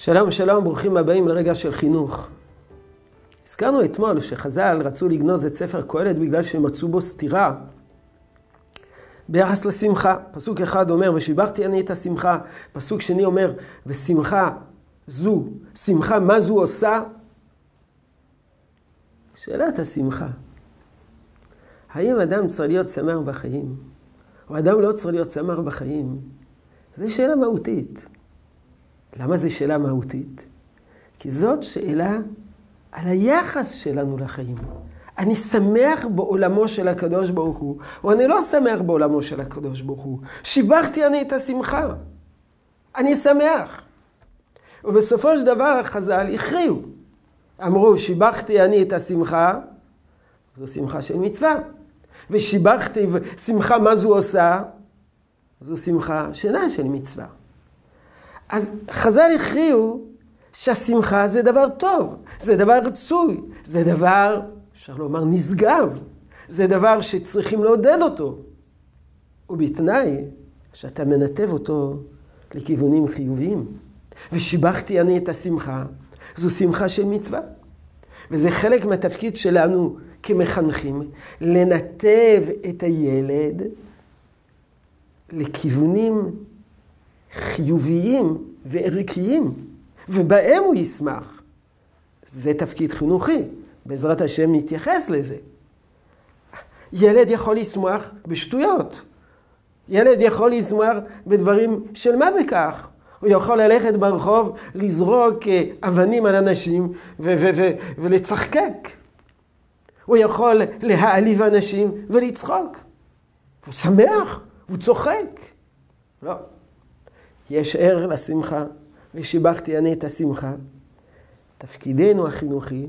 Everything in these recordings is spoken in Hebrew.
שלום שלום, ברוכים הבאים לרגע של חינוך. הזכרנו אתמול שחז"ל רצו לגנוז את ספר קהלת בגלל שהם מצאו בו סתירה ביחס לשמחה. פסוק אחד אומר, ושיבחתי אני את השמחה. פסוק שני אומר, ושמחה זו, שמחה מה זו עושה? שאלת השמחה. האם אדם צריך להיות שמח בחיים? או אדם לא צריך להיות שמח בחיים? זו שאלה מהותית. למה זו שאלה מהותית? כי זאת שאלה על היחס שלנו לחיים. אני שמח בעולמו של הקדוש ברוך הוא, או אני לא שמח בעולמו של הקדוש ברוך הוא. שיבחתי אני את השמחה. אני שמח. ובסופו של דבר חז"ל הכריעו. אמרו, שיבחתי אני את השמחה, זו שמחה של מצווה. ושיבחתי, ושמחה מה זו עושה? זו שמחה שאינה של מצווה. אז חז"ל הכריעו שהשמחה זה דבר טוב, זה דבר רצוי, זה דבר, אפשר לומר, נשגב, זה דבר שצריכים לעודד אותו, ובתנאי שאתה מנתב אותו לכיוונים חיוביים. ושיבחתי אני את השמחה, זו שמחה של מצווה. וזה חלק מהתפקיד שלנו כמחנכים, לנתב את הילד לכיוונים חיוביים וערכיים, ובהם הוא ישמח. זה תפקיד חינוכי, בעזרת השם נתייחס לזה. ילד יכול לשמוח בשטויות. ילד יכול לשמוח בדברים של מה בכך. הוא יכול ללכת ברחוב, לזרוק אה, אבנים על אנשים ולצחקק. הוא יכול להעליב אנשים ולצחוק. הוא שמח, הוא צוחק. לא. יש ער לשמחה, ושיבחתי אני את השמחה. תפקידנו החינוכי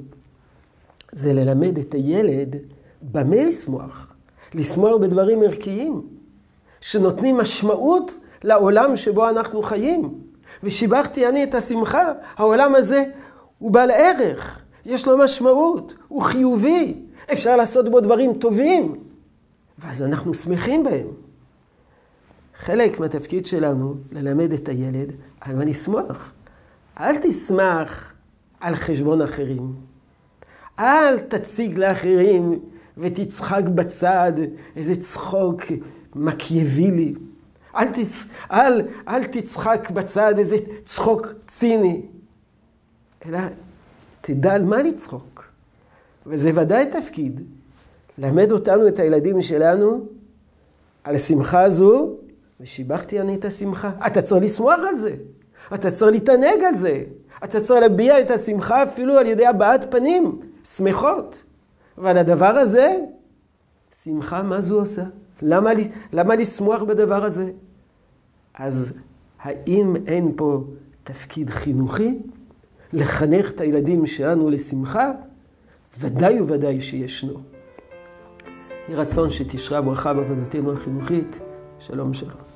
זה ללמד את הילד במה לשמוח. לשמוח בדברים ערכיים, שנותנים משמעות לעולם שבו אנחנו חיים. ושיבחתי אני את השמחה, העולם הזה הוא בעל ערך, יש לו משמעות, הוא חיובי, אפשר לעשות בו דברים טובים, ואז אנחנו שמחים בהם. חלק מהתפקיד שלנו ללמד את הילד על מה לשמוח. אל תשמח על חשבון אחרים. אל תציג לאחרים ותצחק בצד איזה צחוק מקייבילי. אל, תצ... אל, אל תצחק בצד איזה צחוק ציני, אלא תדע על מה לצחוק. וזה ודאי תפקיד, למד אותנו, את הילדים שלנו, על השמחה הזו, ושיבחתי אני את השמחה. אתה צריך לשמוח על זה, אתה צריך להתענג על זה, אתה צריך להביע את השמחה אפילו על ידי הבעת פנים, שמחות. ועל הדבר הזה, שמחה, מה זו עושה? למה, למה לשמוח בדבר הזה? אז האם אין פה תפקיד חינוכי? לחנך את הילדים שלנו לשמחה? ודאי וודאי שישנו. יהי רצון שתשרה ברכה בעבודתנו החינוכית. שלום שלום.